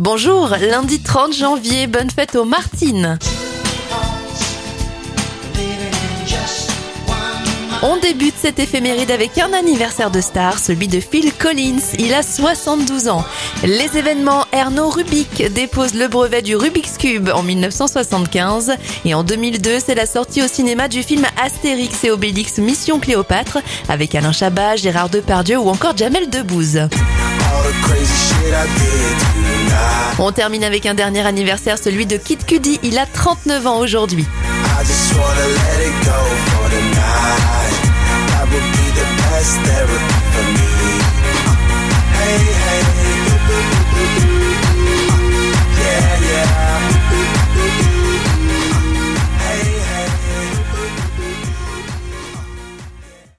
Bonjour, lundi 30 janvier, bonne fête aux Martines. On débute cette éphéméride avec un anniversaire de star, celui de Phil Collins. Il a 72 ans. Les événements, Erno Rubik dépose le brevet du Rubik's Cube en 1975. Et en 2002, c'est la sortie au cinéma du film Astérix et Obélix Mission Cléopâtre avec Alain Chabat, Gérard Depardieu ou encore Jamel Debbouze. On termine avec un dernier anniversaire, celui de Kid Cudi. Il a 39 ans aujourd'hui.